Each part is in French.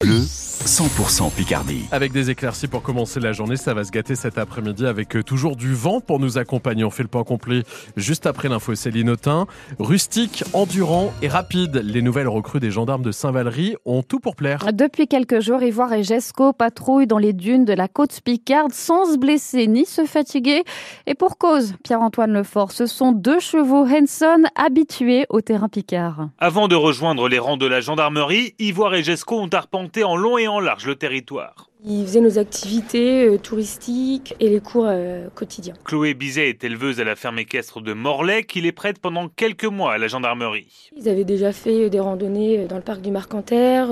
Bleu, 100% Picardie. Avec des éclaircies pour commencer la journée, ça va se gâter cet après-midi avec euh, toujours du vent pour nous accompagner. On fait le point complet juste après l'info Céline Autain. Rustique, endurant et rapide, les nouvelles recrues des gendarmes de Saint-Valery ont tout pour plaire. Depuis quelques jours, Ivoire et Gesco patrouillent dans les dunes de la côte Picarde sans se blesser ni se fatiguer. Et pour cause, Pierre-Antoine Lefort, ce sont deux chevaux Henson habitués au terrain Picard. Avant de rejoindre les rangs de la gendarmerie, Ivoire et Gesco ont arpenté en long et en large le territoire. Ils faisaient nos activités euh, touristiques et les cours euh, quotidiens. Chloé Bizet est éleveuse à la ferme équestre de Morlaix qui les prête pendant quelques mois à la gendarmerie. Ils avaient déjà fait euh, des randonnées dans le parc du Marcanterre,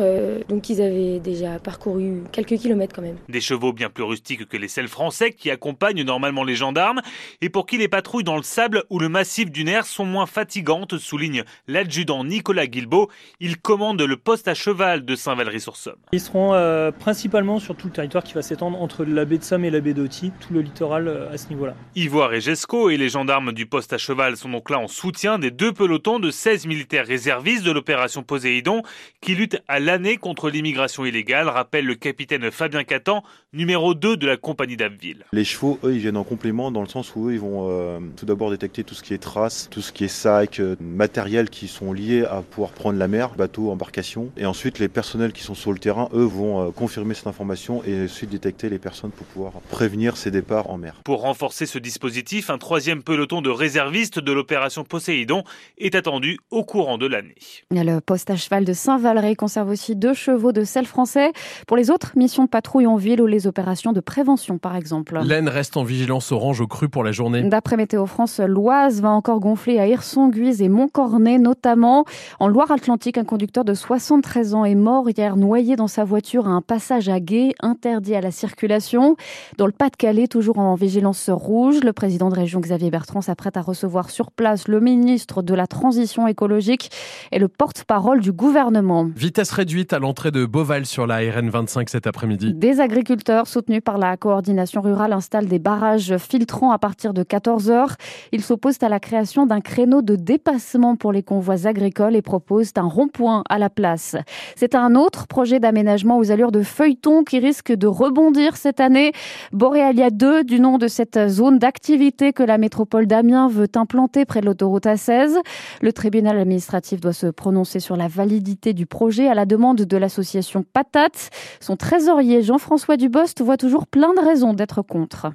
donc ils avaient déjà parcouru quelques kilomètres quand même. Des chevaux bien plus rustiques que les selles français qui accompagnent normalement les gendarmes et pour qui les patrouilles dans le sable ou le massif du Nerf sont moins fatigantes, souligne l'adjudant Nicolas Guilbeault. Il commande le poste à cheval de Saint-Valery-sur-Somme. Ils seront euh, principalement sur tout le territoire qui va s'étendre entre la baie de Somme et la baie d'Oti, tout le littoral euh, à ce niveau-là. Ivoire et Gesco et les gendarmes du poste à cheval sont donc là en soutien des deux pelotons de 16 militaires réservistes de l'opération Poséidon qui luttent à l'année contre l'immigration illégale, rappelle le capitaine Fabien Catan, numéro 2 de la compagnie d'Abbeville. Les chevaux, eux, ils viennent en complément dans le sens où eux, ils vont euh, tout d'abord détecter tout ce qui est traces, tout ce qui est sac, euh, matériel qui sont liés à pouvoir prendre la mer, bateau, embarcation. Et ensuite, les personnels qui sont sur le terrain, eux, vont euh, confirmer cette information et ensuite détecter les personnes pour pouvoir prévenir ces départs en mer. Pour renforcer ce dispositif, un troisième peloton de réservistes de l'opération Poséidon est attendu au courant de l'année. Le poste à cheval de Saint-Valery conserve aussi deux chevaux de sel français. Pour les autres missions de patrouille en ville ou les opérations de prévention, par exemple. L'Aisne reste en vigilance orange au cru pour la journée. D'après Météo France, l'Oise va encore gonfler à Hirson, Guise et Montcornet notamment. En Loire-Atlantique, un conducteur de 73 ans est mort hier noyé dans sa voiture à un passage à guet interdit à la circulation. Dans le Pas-de-Calais, toujours en vigilance rouge, le président de région Xavier Bertrand s'apprête à recevoir sur place le ministre de la Transition écologique et le porte-parole du gouvernement. Vitesse réduite à l'entrée de Beauval sur la RN25 cet après-midi. Des agriculteurs soutenus par la coordination rurale installent des barrages filtrants à partir de 14 heures. Ils s'opposent à la création d'un créneau de dépassement pour les convois agricoles et proposent un rond-point à la place. C'est un autre projet d'aménagement aux allures de feuilleton qui risque de rebondir cette année. Boréalia 2, du nom de cette zone d'activité que la métropole d'Amiens veut implanter près de l'autoroute A16. Le tribunal administratif doit se prononcer sur la validité du projet à la demande de l'association Patate. Son trésorier Jean-François Dubost voit toujours plein de raisons d'être contre.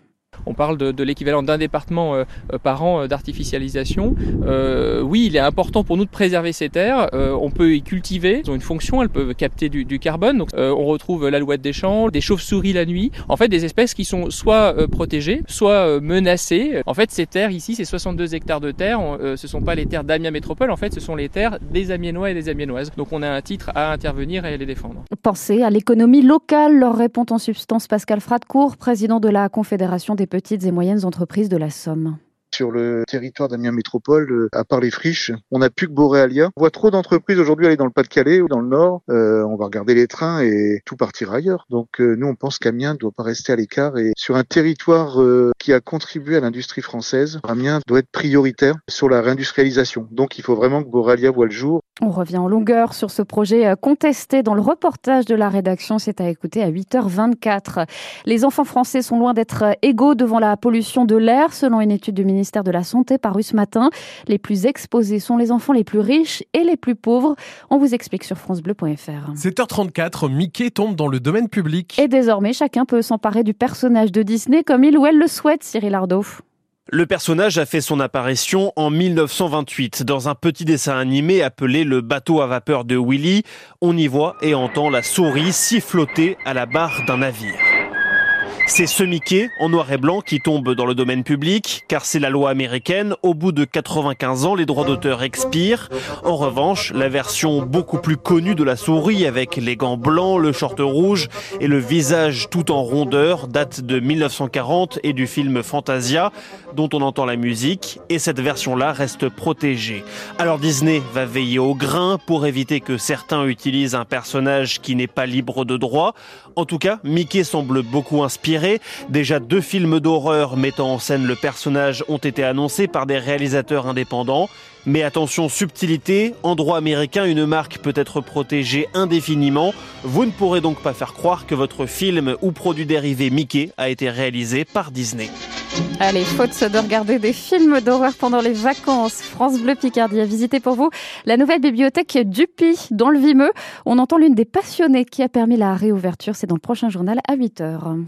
On parle de, l'équivalent d'un département euh, par an euh, d'artificialisation. Euh, oui, il est important pour nous de préserver ces terres. Euh, on peut y cultiver. Elles ont une fonction, elles peuvent capter du, carbone. Donc, euh, on retrouve l'alouette des champs, des chauves-souris la nuit. En fait, des espèces qui sont soit euh, protégées, soit menacées. En fait, ces terres ici, ces 62 hectares de terre, ce sont pas les terres d'Amiens Métropole. En fait, ce sont les terres des Amiénois et des Amiénoises. Donc, on a un titre à intervenir et à les défendre. Pensez à l'économie locale, leur répond en substance Pascal Fradcourt, président de la Confédération des petites et moyennes entreprises de la Somme. Sur le territoire d'Amiens Métropole, euh, à part les friches, on n'a plus que Boréalia. On voit trop d'entreprises aujourd'hui aller dans le Pas-de-Calais ou dans le Nord. Euh, on va regarder les trains et tout partira ailleurs. Donc euh, nous, on pense qu'Amiens ne doit pas rester à l'écart. Et sur un territoire qui a contribué à l'industrie française, Amiens doit être prioritaire sur la réindustrialisation. Donc il faut vraiment que Boréalia voit le jour. On revient en longueur sur ce projet contesté dans le reportage de la rédaction. C'est à écouter à 8h24. Les enfants français sont loin d'être égaux devant la pollution de l'air, selon une étude du ministère de la Santé parue ce matin. Les plus exposés sont les enfants les plus riches et les plus pauvres. On vous explique sur FranceBleu.fr. 7h34, Mickey tombe dans le domaine public. Et désormais, chacun peut s'emparer du personnage de Disney comme il ou elle le souhaite, Cyril Ardo. Le personnage a fait son apparition en 1928 dans un petit dessin animé appelé Le bateau à vapeur de Willy. On y voit et entend la souris siffloter à la barre d'un navire. C'est ce Mickey en noir et blanc qui tombe dans le domaine public, car c'est la loi américaine. Au bout de 95 ans, les droits d'auteur expirent. En revanche, la version beaucoup plus connue de la souris, avec les gants blancs, le short rouge et le visage tout en rondeur, date de 1940 et du film Fantasia, dont on entend la musique. Et cette version-là reste protégée. Alors Disney va veiller au grain pour éviter que certains utilisent un personnage qui n'est pas libre de droit. En tout cas, Mickey semble beaucoup inspiré Déjà deux films d'horreur mettant en scène le personnage ont été annoncés par des réalisateurs indépendants. Mais attention, subtilité, en droit américain, une marque peut être protégée indéfiniment. Vous ne pourrez donc pas faire croire que votre film ou produit dérivé Mickey a été réalisé par Disney. Allez, faute de regarder des films d'horreur pendant les vacances. France Bleu Picardie a visité pour vous la nouvelle bibliothèque Dupi dans le Vimeux. On entend l'une des passionnées qui a permis la réouverture. C'est dans le prochain journal à 8h.